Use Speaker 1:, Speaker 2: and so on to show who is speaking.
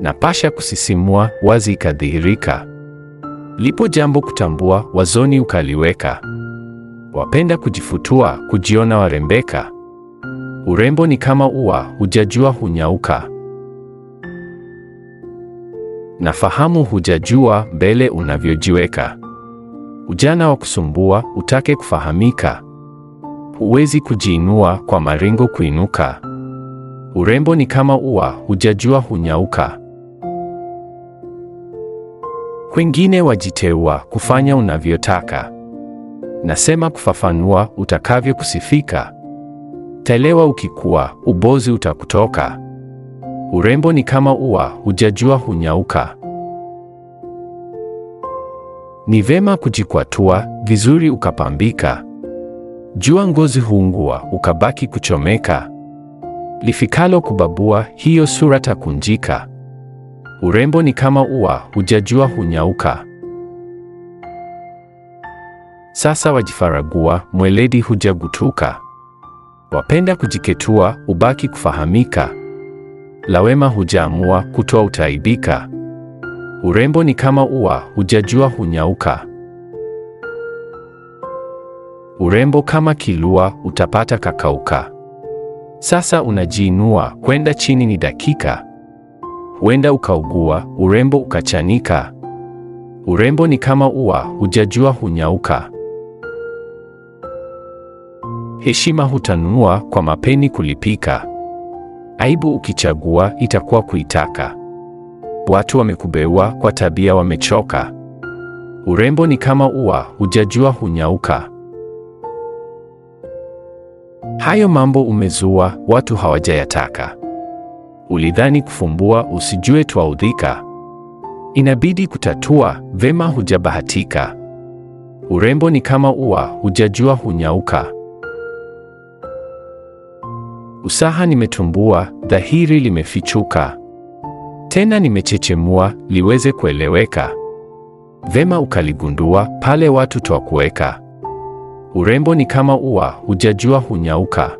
Speaker 1: na pasha kusisimua, wazi ikadhihirika. Lipo jambo kutambua, wazoni ukaliweka. Wapenda kujifutua, kujiona warembeka. Urembo ni kama ua, hujajua hunyauka. Nafahamu hujajua mbele unavyojiweka. Ujana wa kusumbua, utake kufahamika. Huwezi kujiinua kwa maringo kuinuka. Urembo ni kama ua, hujajua hunyauka. Kwingine wajiteua kufanya unavyotaka. Nasema kufafanua utakavyo kusifika. Taelewa ukikua, ubozi utakutoka. Urembo ni kama ua, hujajua hunyauka. Ni vema kujikwatua vizuri ukapambika. Jua ngozi huungua, ukabaki kuchomeka. Lifikalo kubabua, hiyo sura takunjika. Urembo ni kama ua, hujajua hunyauka. Sasa wajifaragua, mweledi hujagutuka. Wapenda kujiketua, ubaki kufahamika. Lawema hujaamua, kutoa utaibika. Urembo ni kama ua, hujajua hunyauka. Urembo kama kilua, utapata kakauka. Sasa unajiinua, kwenda chini ni dakika. Huenda ukaugua, urembo ukachanika. Urembo ni kama ua, hujajua hunyauka. Heshima hutanua, kwa mapeni kulipika. Aibu ukichagua, itakuwa kuitaka. Watu wamekubeua, kwa tabia wamechoka. Urembo ni kama ua, hujajua hunyauka. Hayo mambo umezua, watu hawajayataka. Ulidhani kufumbua, usijue twaudhika. Inabidi kutatua, vema hujabahatika. Urembo ni kama ua, hujajua hunyauka. Usaha nimetumbua, dhahiri limefichuka. Tena nimechechemua, liweze kueleweka. Vema ukaligundua, pale watu twakuweka. Urembo ni kama ua, hujajua hunyauka.